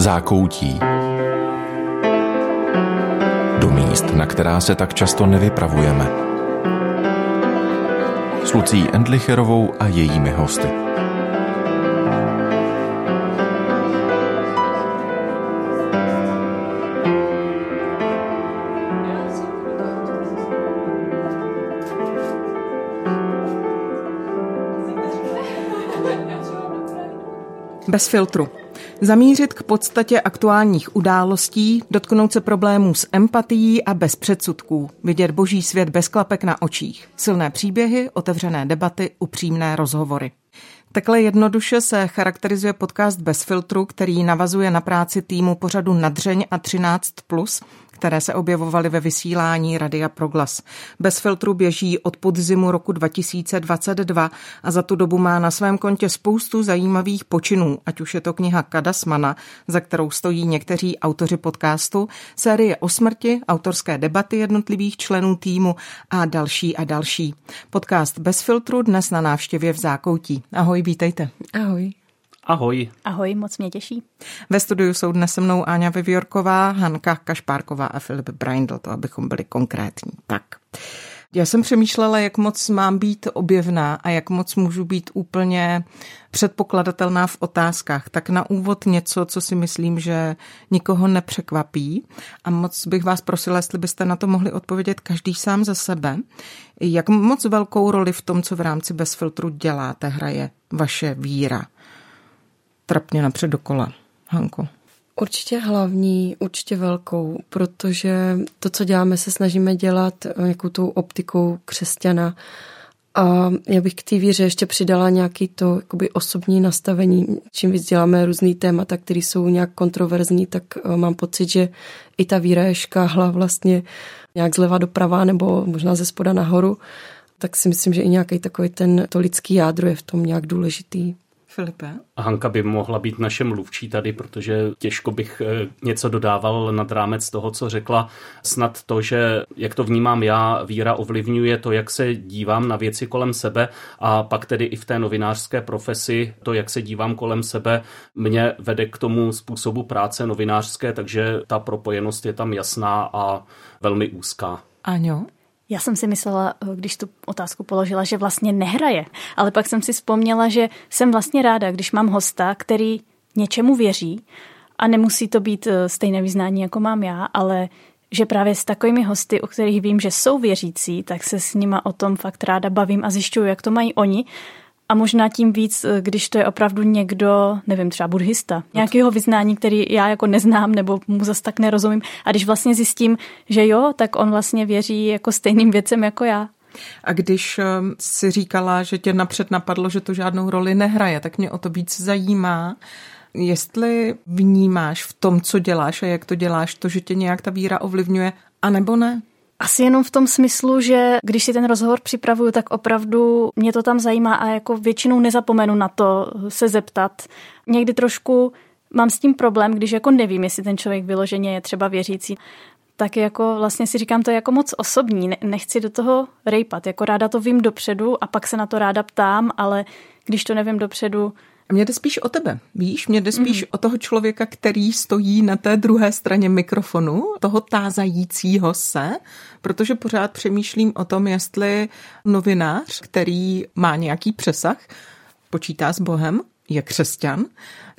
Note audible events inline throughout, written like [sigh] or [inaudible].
Zákoutí. Do míst, na která se tak často nevypravujeme. S Lucí Endlicherovou a jejími hosty. Bez filtru. Zamířit k podstatě aktuálních událostí, dotknout se problémů s empatií a bez předsudků, vidět boží svět bez klapek na očích, silné příběhy, otevřené debaty, upřímné rozhovory. Takhle jednoduše se charakterizuje podcast Bez filtru, který navazuje na práci týmu pořadu Nadřeň a 13+, které se objevovaly ve vysílání Radia Proglas. Bez filtru běží od podzimu roku 2022 a za tu dobu má na svém kontě spoustu zajímavých počinů, ať už je to kniha Kadasmana, za kterou stojí někteří autoři podcastu, série o smrti, autorské debaty jednotlivých členů týmu a další a další. Podcast Bez filtru dnes na návštěvě v Zákoutí. Ahoj, vítejte. Ahoj. Ahoj. Ahoj, moc mě těší. Ve studiu jsou dnes se mnou Áňa Vivjorková, Hanka Kašpárková a Filip Braindl, to abychom byli konkrétní. Tak. Já jsem přemýšlela, jak moc mám být objevná a jak moc můžu být úplně předpokladatelná v otázkách. Tak na úvod něco, co si myslím, že nikoho nepřekvapí. A moc bych vás prosila, jestli byste na to mohli odpovědět každý sám za sebe. Jak moc velkou roli v tom, co v rámci bez filtru děláte, hraje vaše víra? Trapně napřed dokola. Hanko. Určitě hlavní, určitě velkou, protože to, co děláme, se snažíme dělat jako tou optikou křesťana. A já bych k té víře ještě přidala nějaký to jakoby osobní nastavení. Čím víc děláme různý témata, které jsou nějak kontroverzní, tak eh, mám pocit, že i ta víra je škáhla vlastně nějak zleva doprava nebo možná ze spoda nahoru. Tak si myslím, že i nějaký takový ten to lidský jádro je v tom nějak důležitý. Filipe? Hanka by mohla být naše mluvčí tady, protože těžko bych eh, něco dodával nad rámec toho, co řekla. Snad to, že jak to vnímám já, víra ovlivňuje to, jak se dívám na věci kolem sebe a pak tedy i v té novinářské profesi to, jak se dívám kolem sebe, mě vede k tomu způsobu práce novinářské, takže ta propojenost je tam jasná a velmi úzká. Aňo? Já jsem si myslela, když tu otázku položila, že vlastně nehraje, ale pak jsem si vzpomněla, že jsem vlastně ráda, když mám hosta, který něčemu věří a nemusí to být eh, stejné vyznání, jako mám já, ale že právě s takovými hosty, o kterých vím, že jsou věřící, tak se s nima o tom fakt ráda bavím a zjišťuju, jak to mají oni a možná tím víc, eh, když to je opravdu někdo, nevím, třeba buddhista, nějakého vyznání, který já jako neznám nebo mu zas tak nerozumím. A když vlastně zjistím, že jo, tak on vlastně věří jako stejným věcem jako já. A když eh, si říkala, že tě napřed napadlo, že to žádnou roli nehraje, tak mě o to víc zajímá, jestli vnímáš v tom, co děláš a jak to děláš, to, že tě nějak ta víra ovlivňuje, anebo ne? Asi jenom v tom smyslu, že když si ten rozhovor připravuju, tak opravdu mě to tam zajímá a jako většinou nezapomenu na to se zeptat. Někdy trošku mám s tím problém, když jako nevím, jestli ten člověk vyloženě je třeba věřící tak jako vlastně si říkám, to je jako moc osobní, nechci do toho rejpat, jako ráda to vím dopředu a pak se na to ráda ptám, ale když to nevím dopředu, mně jde spíš o tebe, víš? Mně jde spíš mm. o toho člověka, který stojí na té druhé straně mikrofonu, toho tázajícího se, protože pořád přemýšlím o tom, jestli novinář, který má nějaký přesah, počítá s Bohem, je křesťan,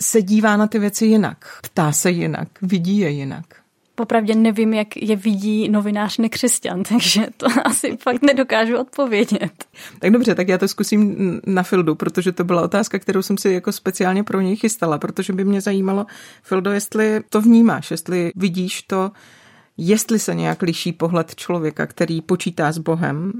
se dívá na ty věci jinak, ptá se jinak, vidí je jinak popravdě nevím, jak je vidí novinář nekřesťan, [laughs] takže to asi fakt nedokážu odpovědět. Tak dobře, tak já to zkusím na Fildu, protože to byla otázka, kterou jsem si jako speciálně pro něj chystala, protože by mě zajímalo, Fildo, jestli to vnímáš, jestli vidíš to, jestli se nějak liší pohled člověka, který počítá s Bohem,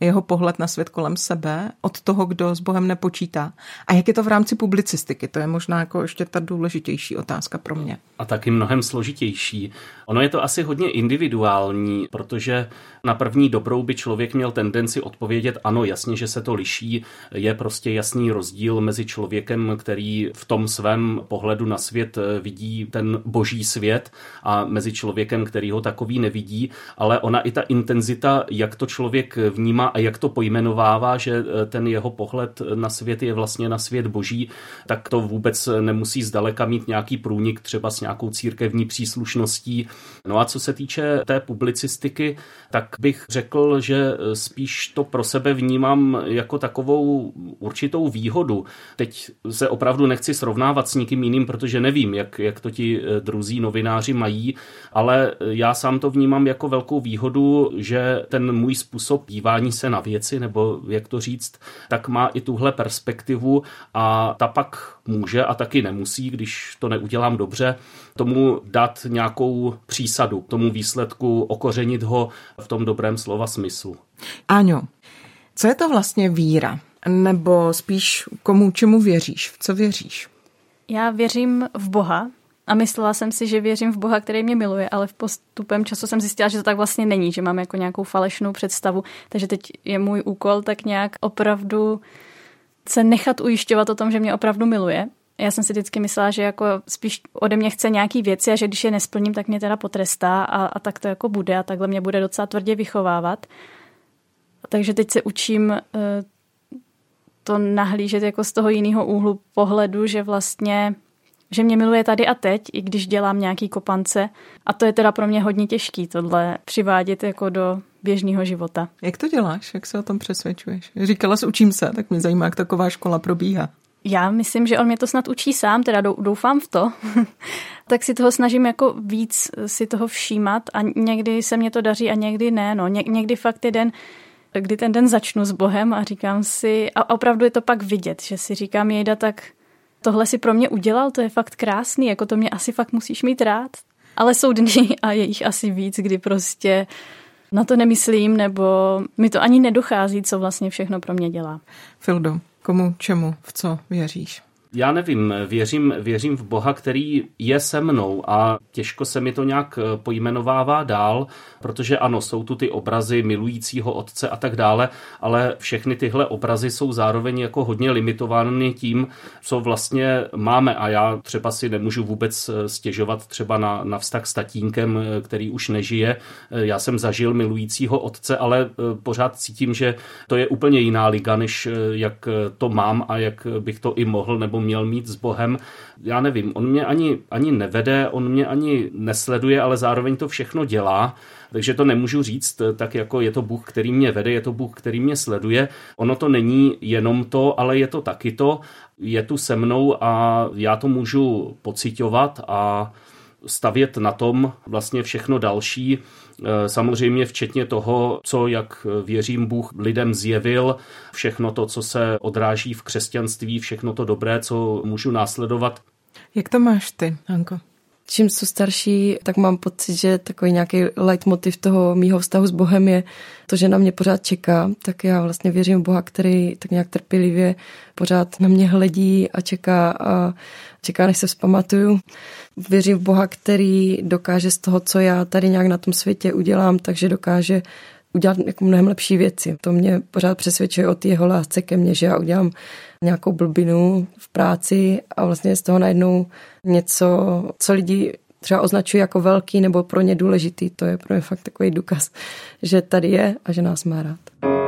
jeho pohled na svět kolem sebe, od toho, kdo s Bohem nepočítá. A jak je to v rámci publicistiky? To je možná jako ještě ta důležitější otázka pro mě. A taky mnohem složitější. Ono je to asi hodně individuální, protože na první dobrou by člověk měl tendenci odpovědět ano, jasně, že se to liší. Je prostě jasný rozdíl mezi člověkem, který v tom svém pohledu na svět vidí ten boží svět a mezi člověkem, který ho takový nevidí, ale ona i ta intenzita, jak to člověk vnímá a jak to pojmenovává, že ten jeho pohled na svět je vlastně na svět boží, tak to vůbec nemusí zdaleka mít nějaký průnik třeba s nějakou církevní příslušností. No a co se týče té publicistiky, tak bych řekl, že spíš to pro sebe vnímám jako takovou určitou výhodu. Teď se opravdu nechci srovnávat s nikým jiným, protože nevím, jak, jak to ti druzí novináři mají, ale já sám to vnímám jako velkou výhodu, že ten můj způsob dívání se na věci, nebo jak to říct, tak má i tuhle perspektivu a ta pak může a taky nemusí, když to neudělám dobře, tomu dát nějakou přísadu, tomu výsledku, okořenit ho v tom dobrém slova smyslu. Áňo, co je to vlastně víra? Nebo spíš komu čemu věříš? V co věříš? Já věřím v Boha, a myslela jsem si, že věřím v Boha, který mě miluje, ale v postupem času jsem zjistila, že to tak vlastně není, že mám jako nějakou falešnou představu. Takže teď je můj úkol tak nějak opravdu se nechat ujišťovat o tom, že mě opravdu miluje. Já jsem si vždycky myslela, že jako spíš ode mě chce nějaký věci a že když je nesplním, tak mě teda potrestá a, a tak to jako bude a takhle mě bude docela tvrdě vychovávat. Takže teď se učím eh, to nahlížet jako z toho jiného úhlu pohledu, že vlastně že mě miluje tady a teď, i když dělám nějaký kopance. A to je teda pro mě hodně těžký tohle přivádět jako do běžného života. Jak to děláš? Jak se o tom přesvědčuješ? Říkala jsi, učím se, tak mě zajímá, jak taková škola probíhá. Já myslím, že on mě to snad učí sám, teda doufám v to. [laughs] tak si toho snažím jako víc si toho všímat a někdy se mě to daří a někdy ne. No. Ně- někdy fakt je den, kdy ten den začnu s Bohem a říkám si, a opravdu je to pak vidět, že si říkám, jejda, tak tohle si pro mě udělal, to je fakt krásný, jako to mě asi fakt musíš mít rád. Ale jsou dny a je jich asi víc, kdy prostě na to nemyslím, nebo mi to ani nedochází, co vlastně všechno pro mě dělá. Fildo, komu, čemu, v co věříš? Já nevím, věřím, věřím v Boha, který je se mnou a těžko se mi to nějak eh, pojmenovává dál, protože ano, jsou tu ty obrazy milujícího otce a tak dále, ale všechny tyhle obrazy jsou zároveň jako hodně limitovány tím, co vlastně máme a já třeba si nemůžu vůbec eh, stěžovat třeba na, na vztah s tatínkem, eh, který už nežije. Já jsem zažil milujícího otce, ale pořád cítím, že to je úplně jiná liga, než jak to mám a jak bych to i mohl nebo měl mít s Bohem. Já nevím, on mě ani, ani nevede, on mě ani nesleduje, ale zároveň to všechno dělá. Takže to nemůžu říct tak, jako je to Bůh, který mě vede, je to Bůh, který mě sleduje. Ono to není jenom to, ale je to taky to. Je tu se mnou a já to můžu pocitovat a stavět na tom vlastně všechno další. Eh, samozřejmě včetně toho, co, jak věřím, Bůh lidem zjevil, všechno to, co se odráží v křesťanství, všechno to dobré, co můžu následovat. Jak to máš ty, Anko? Čím jsou starší, tak mám pocit, že takový nějaký leitmotiv toho mýho vztahu s Bohem je to, že na mě pořád čeká. Tak já vlastně věřím v Boha, který tak nějak trpělivě pořád na mě hledí a čeká a čeká, než se vzpamatuju. Věřím v Boha, který dokáže z toho, co já tady nějak na tom světě udělám, takže dokáže udělat jako mnohem lepší věci. To mě pořád přesvědčuje o jeho lásce ke mně, že já udělám nějakou blbinu v práci a vlastně z toho najednou něco, co lidi třeba označují jako velký nebo pro ně důležitý. To je pro mě fakt takový důkaz, že tady je a že nás má rád.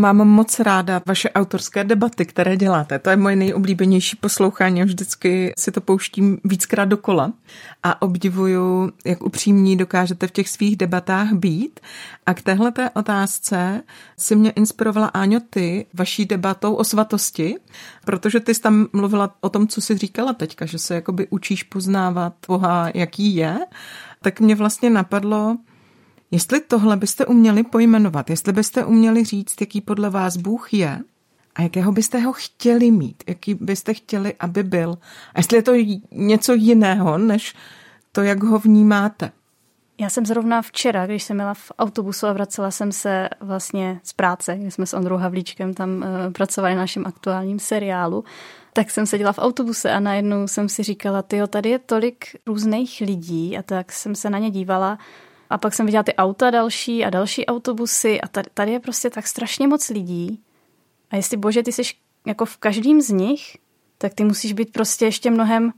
Mám moc ráda vaše autorské debaty, které děláte. To je moje nejoblíbenější poslouchání. Vždycky si to pouštím víckrát dokola a obdivuju, jak upřímní dokážete v těch svých debatách být. A k téhle otázce si mě inspirovala Áňo ty vaší debatou o svatosti, protože ty jsi tam mluvila o tom, co jsi říkala teďka, že se jakoby učíš poznávat Boha, jaký je. Tak mě vlastně napadlo, Jestli tohle byste uměli pojmenovat, jestli byste uměli říct, jaký podle vás Bůh je a jakého byste ho chtěli mít, jaký byste chtěli, aby byl. A jestli je to něco jiného, než to, jak ho vnímáte. Já jsem zrovna včera, když jsem měla v autobusu a vracela jsem se vlastně z práce, kde jsme s Ondrou Havlíčkem tam uh, pracovali na našem aktuálním seriálu, tak jsem seděla v autobuse a najednou jsem si říkala, tyjo, tady je tolik různých lidí a tak jsem se na ně dívala a pak jsem viděla ty auta další a další autobusy a tady, tady je prostě tak strašně moc lidí. A jestli bože, ty jsi jako v každém z nich, tak ty musíš být prostě ještě mnohem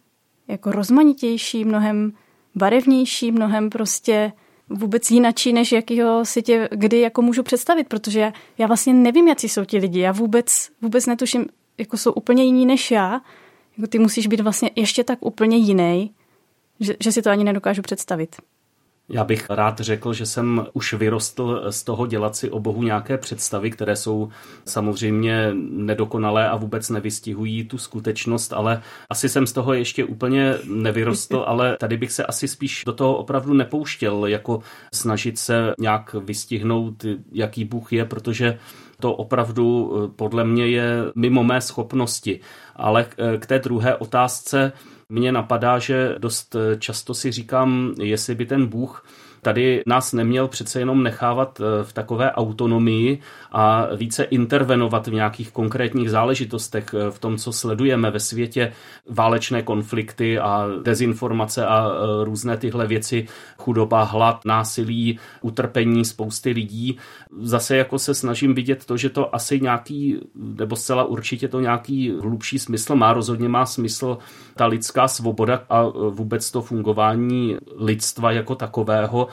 jako rozmanitější, mnohem barevnější, mnohem prostě vůbec jinačí, než jakýho si tě kdy jako můžu představit, protože já, já vlastně nevím, jaký jsou ti lidi, já vůbec, vůbec netuším, jako jsou úplně jiní než já, jako ty musíš být vlastně ještě tak úplně jiný, že, že si to ani nedokážu představit. Já bych rád řekl, že jsem už vyrostl z toho dělat si o Bohu nějaké představy, které jsou samozřejmě nedokonalé a vůbec nevystihují tu skutečnost, ale asi jsem z toho ještě úplně nevyrostl, [laughs] ale tady bych se asi spíš do toho opravdu nepouštěl, jako snažit se nějak vystihnout, jaký Bůh je, protože to opravdu podle mě je mimo mé schopnosti. Ale k té druhé otázce, mně napadá, že dost často si říkám, jestli by ten Bůh tady nás neměl přece jenom nechávat eh, v takové autonomii a více intervenovat v nějakých konkrétních záležitostech, eh, v tom, co sledujeme ve světě, válečné konflikty a dezinformace a eh, různé tyhle věci, chudoba, hlad, násilí, utrpení spousty lidí. Zase jako se snažím vidět to, že to asi nějaký, nebo zcela určitě to nějaký hlubší smysl má, rozhodně má smysl ta lidská svoboda a vůbec to fungování lidstva jako takového,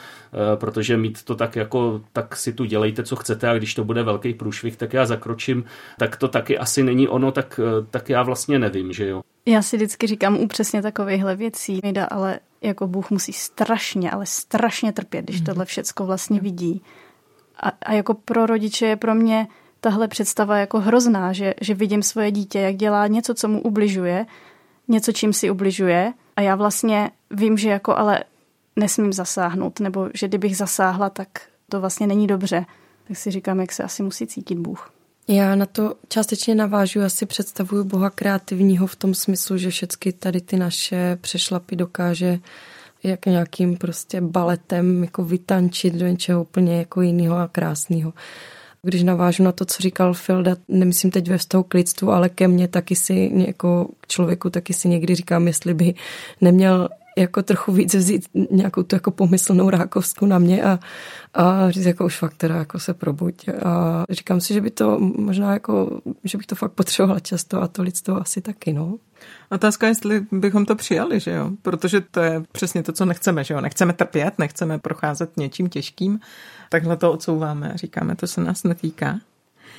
protože mít to tak jako, tak si tu dělejte, co chcete a když to bude velký průšvih, tak já zakročím, tak to taky asi není ono, tak, eh, tak já vlastně nevím, že jo. Já si vždycky říkám u přesně takovýchhle věcí, Nejda, ale jako Bůh musí strašně, ale strašně trpět, když tohle všecko vlastně vidí. A, a jako pro rodiče je pro mě tahle představa jako hrozná, že, že vidím svoje dítě, jak dělá něco, co mu ubližuje, něco, čím si ubližuje a já vlastně vím, že jako ale nesmím zasáhnout, nebo že kdybych zasáhla, tak to vlastně není dobře. Tak si říkám, jak se asi musí cítit Bůh. Já na to částečně navážu, asi představuju Boha kreativního v tom smyslu, že všechny tady ty naše přešlapy dokáže jak nějakým prostě baletem jako vytančit do něčeho úplně jako jiného a krásného. Když navážu na to, co říkal Filda, nemyslím teď ve vztahu k lidstvu, ale ke mně taky si, jako člověku taky si někdy říkám, jestli by neměl jako trochu víc vzít nějakou tu jako pomyslnou rákovskou na mě a, a říct jako už fakt teda jako se probuď. A říkám si, že by to možná jako, že bych to fakt potřebovala často a to lidstvo asi taky, no. Otázka je, jestli bychom to přijali, že jo? Protože to je přesně to, co nechceme, že jo? Nechceme trpět, nechceme procházet něčím těžkým. Takhle to odsouváme a říkáme, to se nás netýká.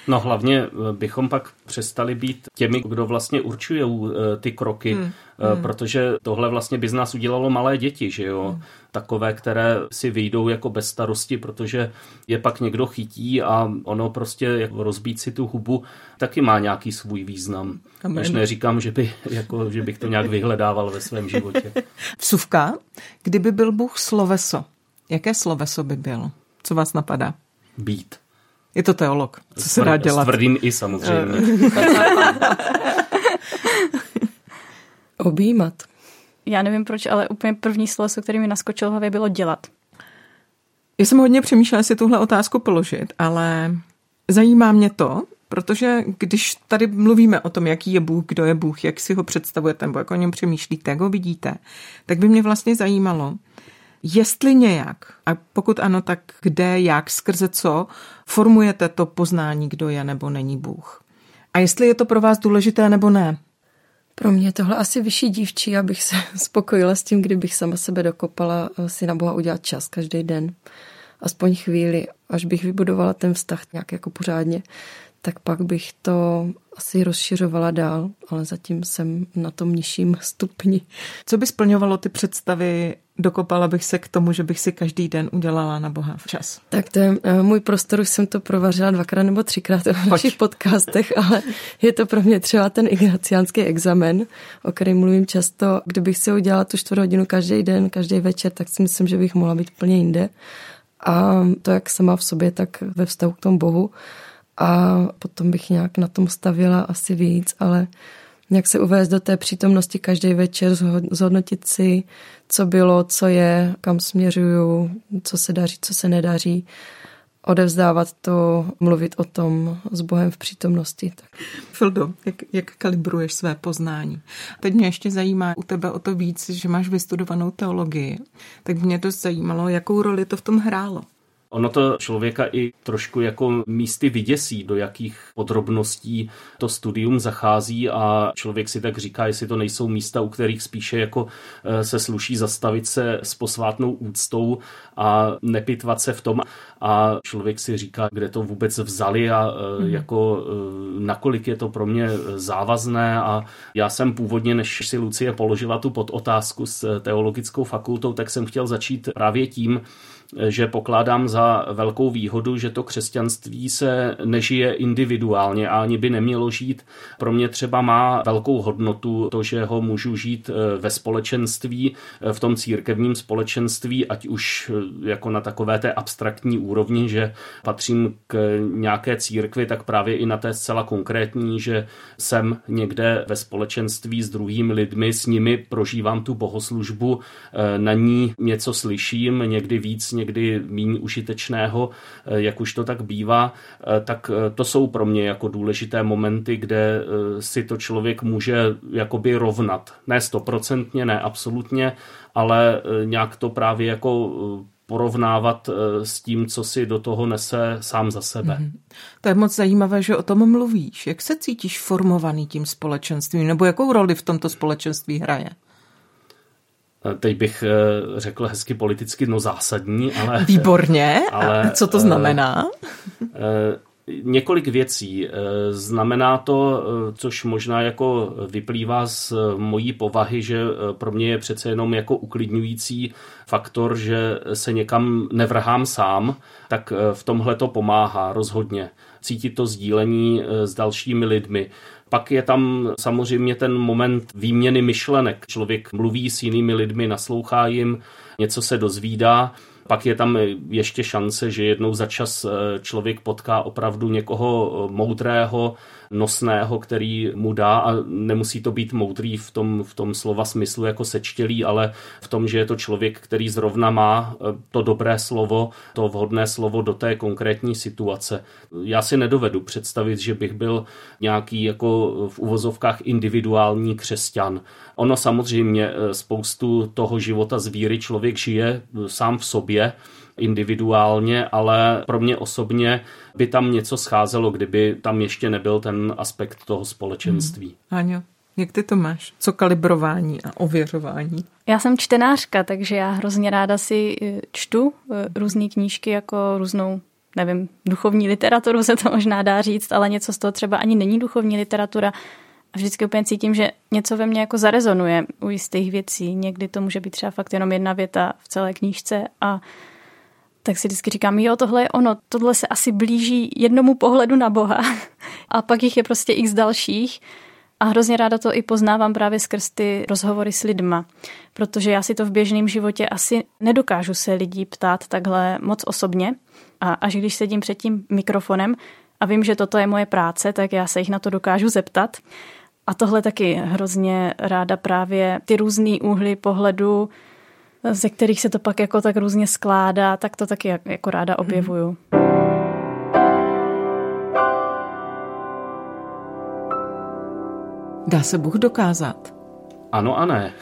No hlavně eh, bychom pak přestali být těmi, kdo vlastně určují eh, ty kroky, hmm. Hmm. protože tohle vlastně by z nás udělalo malé děti, že jo? Hmm. Takové, které si vyjdou jako bez starosti, protože je pak někdo chytí a ono prostě jako rozbít si tu hubu taky má nějaký svůj význam. Amen. Už neříkám, že, by, [laughs] jako, že bych to nějak vyhledával ve svém životě. [laughs] Vsuvka, kdyby byl Bůh sloveso, jaké sloveso by byl? Co vás napadá? Být. Je to teolog. Co se dá dělat? S tvrdým i samozřejmě. [laughs] Objímat. Já nevím proč, ale úplně první slovo, který mi naskočilo v hlavě, bylo dělat. Já jsem hodně přemýšlela, si tuhle otázku položit, ale zajímá mě to, protože když tady mluvíme o tom, jaký je Bůh, kdo je Bůh, jak si ho představujete, nebo jak o něm přemýšlíte, jak ho vidíte, tak by mě vlastně zajímalo, Jestli nějak, a pokud ano, tak kde, jak, skrze co, formujete to poznání, kdo je nebo není Bůh. A jestli je to pro vás důležité nebo ne. Pro mě tohle asi vyšší dívčí, abych se [laughs] spokojila s tím, kdybych sama sebe dokopala eh, si na Boha udělat čas každý den. Aspoň chvíli, až bych vybudovala ten vztah nějak jako pořádně, tak pak bych to asi rozšiřovala dál, ale zatím jsem na tom nižším [laughs] stupni. Co by splňovalo ty představy dokopala bych se k tomu, že bych si každý den udělala na Boha čas. Tak to je eh, můj prostor, už jsem to provařila dvakrát nebo třikrát v našich podcastech, [laughs] ale je to pro mě třeba ten ignaciánský examen, o kterém mluvím často. Kdybych si udělala tu čtvrt hodinu každý den, každý večer, tak si myslím, že bych mohla být plně jinde. A to jak sama v sobě, tak ve vztahu k tomu Bohu. A potom bych nějak na tom stavila asi víc, ale nějak se uvést do té přítomnosti každý večer, zhodnotit si, co bylo, co je, kam směřuju, co se daří, co se nedaří odevzdávat to, mluvit o tom s Bohem v přítomnosti. Tak. Fildo, jak, jak kalibruješ své poznání? Teď mě ještě zajímá u tebe o to víc, že máš vystudovanou teologii. Tak mě to zajímalo, jakou roli to v tom hrálo. Ono to člověka i trošku jako místy vyděsí, do jakých podrobností to studium zachází a člověk si tak říká, jestli to nejsou místa, u kterých spíše jako eh, se sluší zastavit se s posvátnou úctou a nepitvat se v tom a člověk si říká, kde to vůbec vzali a mm. jako eh, nakolik je to pro mě závazné a já jsem původně, než si Lucie položila tu podotázku s teologickou fakultou, tak jsem chtěl začít právě tím, že pokládám za velkou výhodu, že to křesťanství se nežije individuálně a ani by nemělo žít. Pro mě třeba má velkou hodnotu to, že ho můžu žít eh, ve společenství, eh, v tom církevním společenství, ať už eh, jako na takové té abstraktní úrovni, že patřím k nějaké církvi, tak právě i na té zcela konkrétní, že jsem někde ve společenství s druhými lidmi, s nimi prožívám tu bohoslužbu, na ní něco slyším, někdy víc, někdy méně užitečného, eh, jak už to tak bývá, eh, tak eh, to jsou pro mě jako důležité momenty, kde si to člověk může jakoby rovnat. Ne stoprocentně, ne absolutně, ale nějak to právě jako porovnávat s tím, co si do toho nese sám za sebe. Mm-hmm. To je moc zajímavé, že o tom mluvíš. Jak se cítíš formovaný tím společenstvím, nebo jakou roli v tomto společenství hraje? Teď bych eh, řekl hezky politicky, no zásadní, ale... Výborně, ale, a co to znamená? Eh, několik věcí. Eh, znamená to, což možná jako vyplývá z mojí povahy, že pro mě je přece jenom jako uklidňující faktor, že se někam nevrhám sám, tak v tomhle to pomáhá rozhodně. Cítit to sdílení s dalšími lidmi. Pak je tam samozřejmě ten moment výměny myšlenek. Člověk mluví s jinými lidmi, naslouchá jim, něco se dozvídá. Pak je tam ještě šance, že jednou za čas eh, člověk potká opravdu někoho eh, moudrého, nosného, který mu dá a nemusí to být moudrý v tom, v tom slova smyslu jako sečtělý, ale v tom, že je to člověk, který zrovna má eh, to dobré slovo, to vhodné slovo do té konkrétní situace. Já si nedovedu představit, že bych byl nějaký jako v uvozovkách individuální křesťan. Ono samozřejmě eh, spoustu toho života z víry člověk žije eh, sám v sobě, individuálně, ale pro mě osobně by tam něco scházelo, kdyby tam ještě nebyl ten aspekt toho společenství. Hmm. Aňo, jak ty to máš? Co kalibrování a ověřování? Já jsem čtenářka, takže já hrozně ráda si eh, čtu různé knížky jako různou nevím, duchovní literaturu [laughs] se to možná dá říct, ale něco z toho třeba ani není duchovní literatura. A vždycky úplně cítím, že něco ve mně jako zarezonuje u jistých věcí. Někdy to může být třeba fakt jenom jedna věta v celé knížce a tak si vždycky říkám, jo, tohle je ono, tohle se asi blíží jednomu pohledu na Boha [laughs] a pak jich je prostě x dalších a hrozně ráda to i poznávám právě skrz ty rozhovory s lidma, protože já si to v běžném životě asi nedokážu se lidí ptát takhle moc osobně a až když sedím před tím mikrofonem a vím, že toto je moje práce, tak já se jich na to dokážu zeptat. A tohle taky hrozně ráda právě ty různé úhly pohledu ze kterých se to pak jako tak různě skládá, tak to taky jako ráda objevuju. Dá se Bůh dokázat? Ano a ne.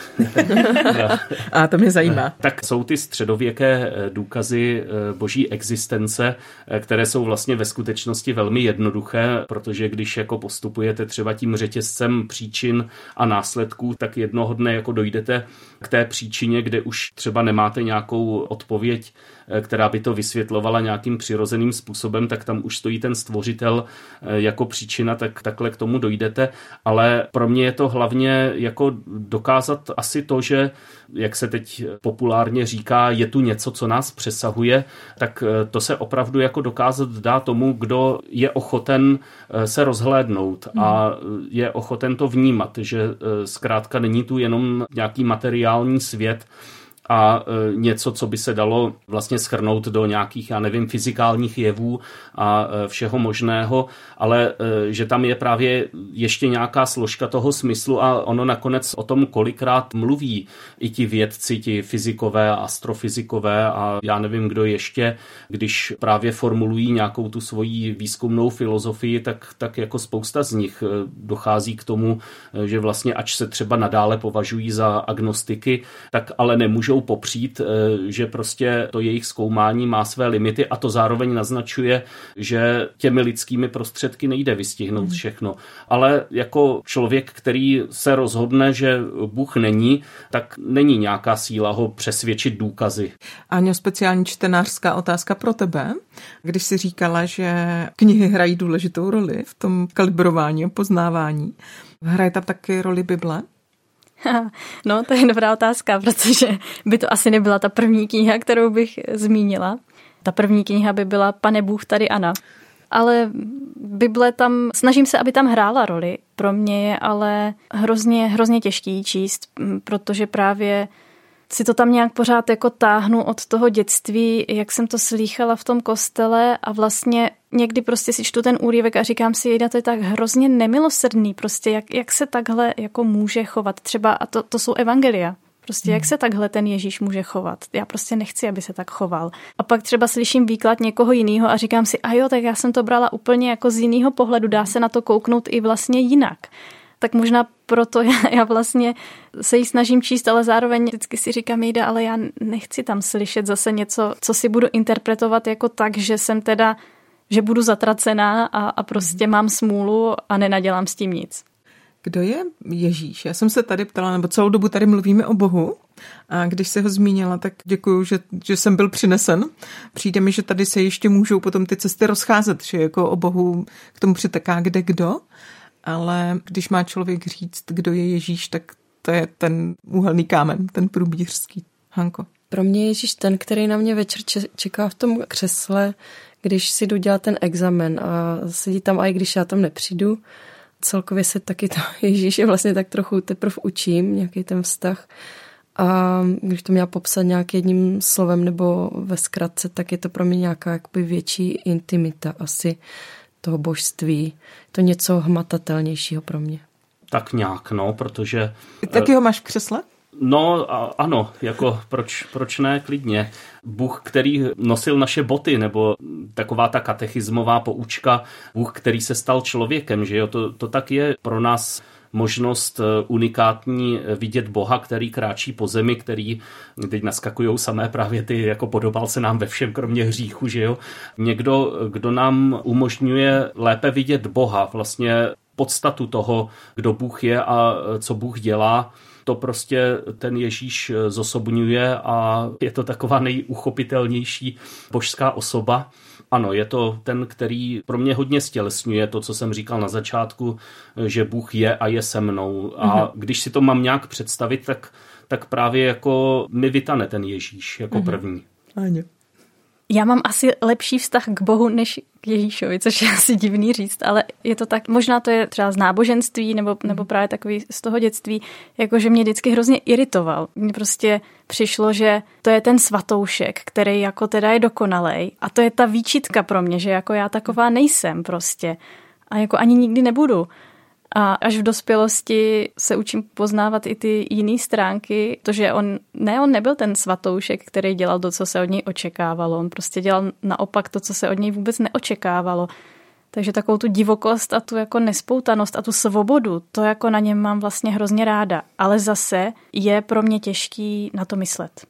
[laughs] a to mě zajímá. Tak jsou ty středověké eh, důkazy eh, boží existence, eh, které jsou vlastně ve skutečnosti velmi jednoduché, protože když jako postupujete třeba tím řetězcem příčin a následků, tak jednoho dne jako dojdete k té příčině, kde už třeba nemáte nějakou odpověď která by to vysvětlovala nějakým přirozeným způsobem, tak tam už stojí ten stvořitel jako příčina, tak takhle k tomu dojdete. Ale pro mě je to hlavně jako dokázat asi to, že jak se teď populárně říká, je tu něco, co nás přesahuje, tak eh, to se opravdu jako dokázat dá tomu, kdo je ochoten se rozhlédnout a je ochoten to vnímat, že zkrátka není tu jenom nějaký materiální svět, a e, něco, co by se dalo vlastně schrnout do nějakých, já nevím, fyzikálních jevů a e, všeho možného, ale e, že tam je právě ještě nějaká složka toho smyslu a ono nakonec o tom kolikrát mluví i ti vědci, ti fyzikové, astrofyzikové a já nevím, kdo ještě, když právě formulují nějakou tu svoji výzkumnou filozofii, tak, tak jako spousta z nich dochází k tomu, že vlastně ač se třeba nadále považují za agnostiky, tak ale nemůžou popřít, že prostě to jejich zkoumání má své limity a to zároveň naznačuje, že těmi lidskými prostředky nejde vystihnout hmm. všechno. Ale jako člověk, který se rozhodne, že Bůh není, tak není nějaká síla ho přesvědčit důkazy. Aňo, speciální čtenářská otázka pro tebe. Když si říkala, že knihy hrají důležitou roli v tom kalibrování a poznávání, hraje tam taky roli Bible? [laughs] No, to je dobrá otázka, protože by to asi nebyla ta první kniha, kterou bych zmínila. Ta první kniha by byla Pane Bůh, tady Ana. Ale Bible tam, snažím se, aby tam hrála roli. Pro mě je ale hrozně, hrozně těžký číst, protože právě si to tam nějak pořád jako táhnu od toho dětství, jak jsem to slýchala v tom kostele a vlastně někdy prostě si čtu ten úryvek a říkám si, jejda, to je tak hrozně nemilosrdný, prostě jak, jak se takhle jako může chovat. Třeba, a to, to jsou evangelia, Prostě jak hmm. se takhle ten Ježíš může chovat? Já prostě nechci, aby se tak choval. A pak třeba slyším výklad někoho jiného a říkám si, a jo, tak já jsem to brala úplně jako z jiného pohledu, dá se na to kouknout i vlastně jinak. Tak možná proto [laughs] já, já vlastně se jí snažím číst, ale zároveň vždycky si říkám, jde, ale já nechci tam slyšet zase něco, co si budu interpretovat jako tak, že jsem teda že budu zatracená a, a prostě mhm. mám smůlu a nenadělám s tím nic. Kdo je Ježíš? Já jsem se tady ptala, nebo celou dobu tady mluvíme o Bohu a když se ho zmínila, tak děkuju, že, že jsem byl přinesen. Přijde mi, že tady se ještě můžou potom ty cesty rozcházet, že jako o Bohu k tomu přitaká kde kdo, ale když má člověk říct, kdo je Ježíš, tak to je ten úhelný kámen, ten průbířský. Hanko. Pro mě je Ježíš ten, který na mě večer čeká v tom křesle, když si jdu dělat ten examen a sedí tam, i když já tam nepřijdu. Celkově se taky to [laughs] Ježíše vlastně tak trochu teprve učím, nějaký ten vztah. A když to měla popsat nějak jedním slovem nebo ve zkratce, tak je to pro mě nějaká jakoby větší intimita asi toho božství. To něco hmatatelnějšího pro mě. Tak nějak, no, protože... Taky ho máš v křesle? No a, ano, jako proč, proč ne, klidně. Bůh, který nosil naše boty, nebo taková ta katechismová poučka, Bůh, který se stal člověkem, že jo, to, to tak je pro nás možnost eh, unikátní vidět Boha, který kráčí po zemi, který teď naskakují samé právě ty, jako podobal se nám ve všem, kromě hříchu, že jo. Někdo, kdo nám umožňuje lépe vidět Boha, vlastně podstatu toho, kdo Bůh je a co Bůh dělá, to prostě ten Ježíš eh, zosobňuje a je to taková nejuchopitelnější božská osoba. Ano, je to ten, který pro mě hodně stělesňuje to, co jsem říkal na začátku, že Bůh je a je se mnou. A mm-hmm. když si to mám nějak představit, tak, tak právě jako mi vytane ten Ježíš jako mm-hmm. první. Ano. Já mám asi lepší vztah k Bohu než k Ježíšovi, což je asi divný říct, ale je to tak, možná to je třeba z náboženství nebo, nebo právě takový z toho dětství, jakože mě vždycky hrozně iritoval. Mně prostě přišlo, že to je ten svatoušek, který jako teda je dokonalej a to je ta výčitka pro mě, že jako já taková nejsem prostě a jako ani nikdy nebudu. A až v dospělosti se učím poznávat i ty jiné stránky, to, že on, ne, on nebyl ten svatoušek, který dělal to, co se od něj očekávalo. On prostě dělal naopak to, co se od něj vůbec neočekávalo. Takže takovou tu divokost a tu jako nespoutanost a tu svobodu, to jako na něm mám vlastně hrozně ráda. Ale zase je pro mě těžký na to myslet.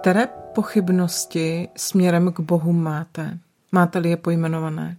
Které pochybnosti směrem k Bohu máte? Máte-li je pojmenované?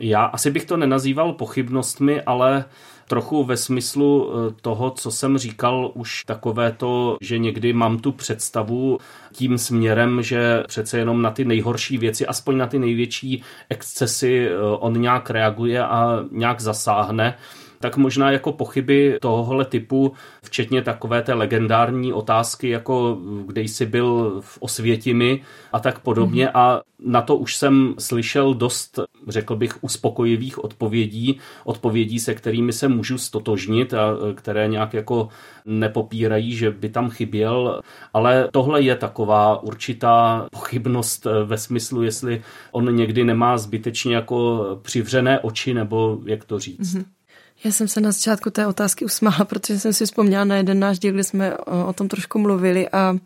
Já asi bych to nenazýval pochybnostmi, ale trochu ve smyslu eh, toho, co jsem říkal, už takové to, že někdy mám tu představu tím směrem, že přece jenom na ty nejhorší věci, aspoň na ty největší excesy, eh, on nějak reaguje a nějak zasáhne tak možná jako pochyby tohohle typu, včetně takové té legendární otázky, jako kde jsi byl v Osvětimi a tak podobně. Mm-hmm. A na to už jsem slyšel dost, řekl bych, uspokojivých odpovědí, odpovědí, se kterými se můžu stotožnit a které nějak jako nepopírají, že by tam chyběl, ale tohle je taková určitá pochybnost ve smyslu, jestli on někdy nemá zbytečně jako přivřené oči, nebo jak to říct. Mm-hmm. Já jsem se na začátku té otázky usmála, protože jsem si vzpomněla na jeden náš díl, kde jsme o tom trošku mluvili a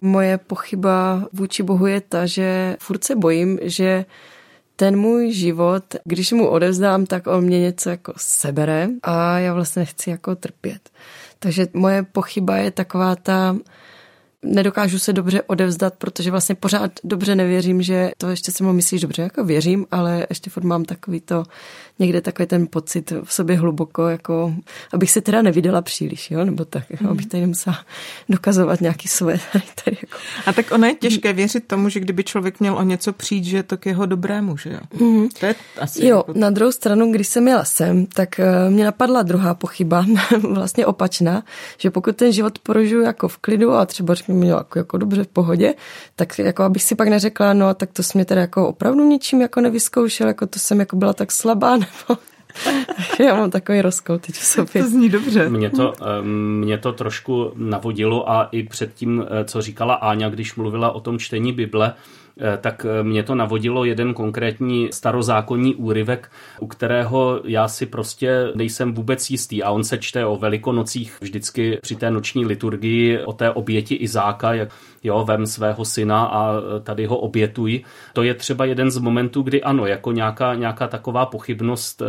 moje pochyba vůči Bohu je ta, že furt se bojím, že ten můj život, když mu odevzdám, tak on mě něco jako sebere a já vlastně nechci jako trpět. Takže moje pochyba je taková ta, nedokážu se dobře odevzdat, protože vlastně pořád dobře nevěřím, že to ještě se mu myslíš dobře, jako věřím, ale ještě furt mám takový to, někde takový ten pocit v sobě hluboko, jako abych se teda nevydala příliš, jo, nebo tak, jako, abych tady nemusela dokazovat nějaký své. [laughs] Tady jako. A tak ono je těžké věřit tomu, že kdyby člověk měl o něco přijít, že je to k jeho dobrému, že jo? Mm-hmm. To je asi jo, jako... na druhou stranu, když jsem jela sem, tak uh, mě napadla druhá pochyba, [laughs] vlastně opačná, že pokud ten život prožiju jako v klidu a třeba řeknu jako, jako dobře v pohodě, tak jako abych si pak neřekla, no tak to jsi mě teda jako opravdu ničím jako nevyzkoušel, jako to jsem jako byla tak slabá, [laughs] nebo já mám takový rozkol teď v sobě. To zní dobře. Mě to, mě to trošku navodilo a i před tím, eh, co říkala Áňa, když mluvila o tom čtení Bible, Eh, tak eh, mě to navodilo jeden konkrétní starozákonní úryvek, u kterého já si prostě nejsem vůbec jistý. A on se čte o velikonocích vždycky při té noční liturgii o té oběti Izáka, jak jo, vem svého syna a eh, tady ho obětuj. To je třeba jeden z momentů, kdy ano, jako nějaká, nějaká taková pochybnost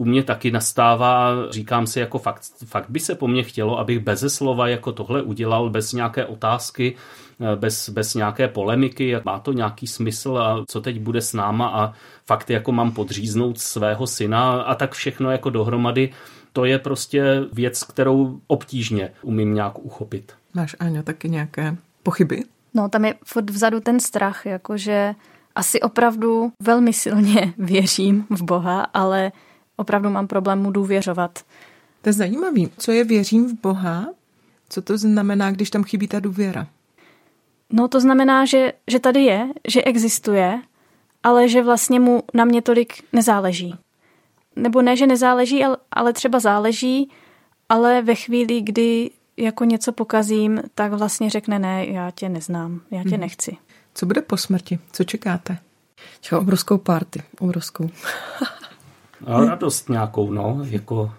u mě taky nastává, říkám si jako fakt, fakt by se po mně chtělo, abych beze slova jako tohle udělal, bez nějaké otázky, Eh, bez, bez nějaké polemiky, jak má to nějaký smysl a co teď bude s náma a fakt jako mám podříznout svého syna a tak všechno jako dohromady. To je prostě věc, kterou obtížně umím nějak uchopit. Máš, Aňa, taky nějaké pochyby? No, tam je furt vzadu ten strach, jakože asi opravdu velmi silně [laughs] věřím v Boha, ale opravdu mám problém mu důvěřovat. To je zajímavý. Co je věřím v Boha? Co to znamená, když tam chybí ta důvěra? No to znamená, že, že tady je, že existuje, ale že vlastně mu na mě tolik nezáleží. Nebo ne, že nezáleží, ale, ale třeba záleží, ale ve chvíli, kdy jako něco pokazím, tak vlastně řekne ne, já tě neznám, já tě hmm. nechci. Co bude po smrti? Co čekáte? Čeká obrovskou party, obrovskou. [laughs] A radost nějakou, no, jako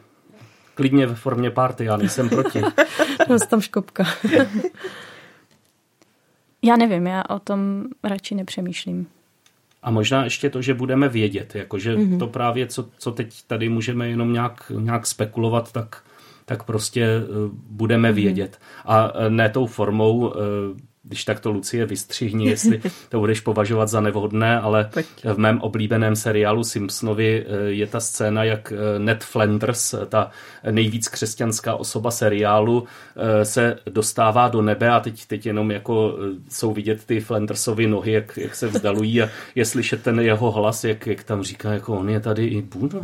klidně ve formě party, já nejsem proti. [laughs] No, tam škopka. [laughs] Já nevím, já o tom radši nepřemýšlím. A možná ještě to, že budeme vědět, jakože mm-hmm. to právě, co, co teď tady můžeme jenom nějak, nějak spekulovat, tak, tak prostě uh, budeme mm-hmm. vědět. A uh, ne tou formou uh, když tak to Lucie vystřihni, jestli to budeš považovat za nevhodné, ale v mém oblíbeném seriálu Simpsonovi eh, je ta scéna, jak eh, Ned Flanders, ta nejvíc křesťanská osoba seriálu, eh, se dostává do nebe a teď, teď jenom jako jsou vidět ty Flandersovy nohy, jak, jak se vzdalují a je slyšet ten jeho hlas, jak, jak tam říká, jako on je tady i Buddha,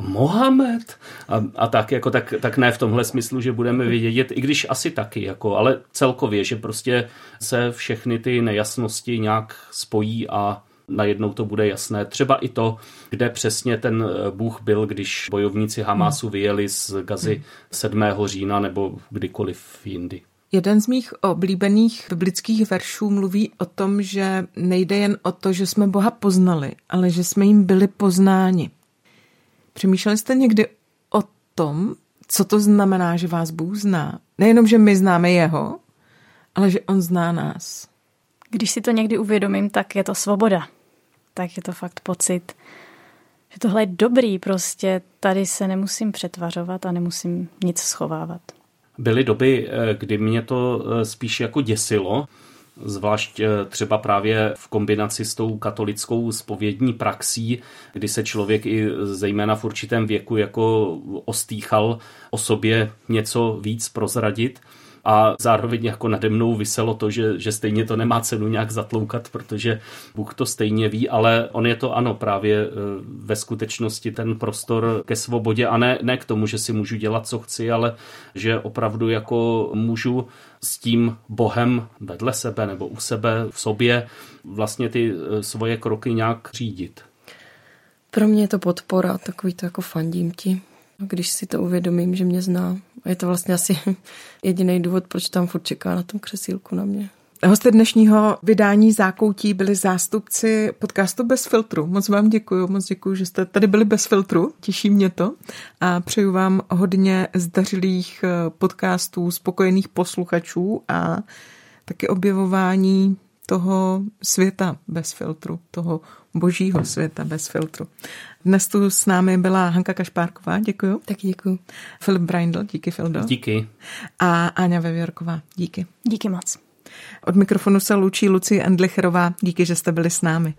Mohamed a, a tak, jako tak, tak ne v tomhle smyslu, že budeme vědět, i když asi taky, jako, ale celkově, že prostě se všechny ty nejasnosti nějak spojí a najednou to bude jasné. Třeba i to, kde přesně ten eh, Bůh byl, když bojovníci Hamásu hmm. vyjeli z Gazy 7. října nebo kdykoliv jindy. Jeden z mých oblíbených biblických veršů mluví o tom, že nejde jen o to, že jsme Boha poznali, ale že jsme jim byli poznáni. Přemýšleli jste někdy o tom, co to znamená, že vás Bůh zná? Nejenom, že my známe jeho, ale že on zná nás. Když si to někdy uvědomím, tak je to svoboda. Tak je to fakt pocit, že tohle je dobrý, prostě tady se nemusím přetvařovat a nemusím nic schovávat. Byly doby, eh, kdy mě to eh, spíš jako děsilo, zvlášť eh, třeba právě v kombinaci s tou katolickou spovědní praxí, kdy se člověk i zejména v určitém věku jako ostýchal o sobě něco víc prozradit. A zároveň jako nade mnou vyselo to, že, že stejně to nemá cenu nějak zatloukat, protože Bůh to stejně ví, ale on je to ano právě e, ve skutečnosti ten prostor ke svobodě a ne, ne k tomu, že si můžu dělat, co chci, ale že opravdu jako můžu s tím Bohem vedle sebe nebo u sebe v sobě vlastně ty e, svoje kroky nějak řídit. Pro mě je to podpora, takový to jako fandím ti, když si to uvědomím, že mě zná. Je to vlastně asi [laughs] jediný důvod, proč tam furt čeká na tom křesílku na mě. Hosty dnešního vydání Zákoutí byli zástupci podcastu Bez filtru. Moc vám děkuji, moc děkuji, že jste tady byli bez filtru, těší mě to a přeju vám hodně zdařilých eh, podcastů, spokojených posluchačů a taky objevování toho světa bez filtru, toho božího světa bez filtru. Dnes tu s námi byla Hanka Kašpárková, děkuji. Tak děkuji. Filip Braindl, díky Fildo. Díky. A Áňa Vevěrková, díky. Díky moc. Od mikrofonu se loučí Lucie Endlicherová, díky, že jste byli s námi.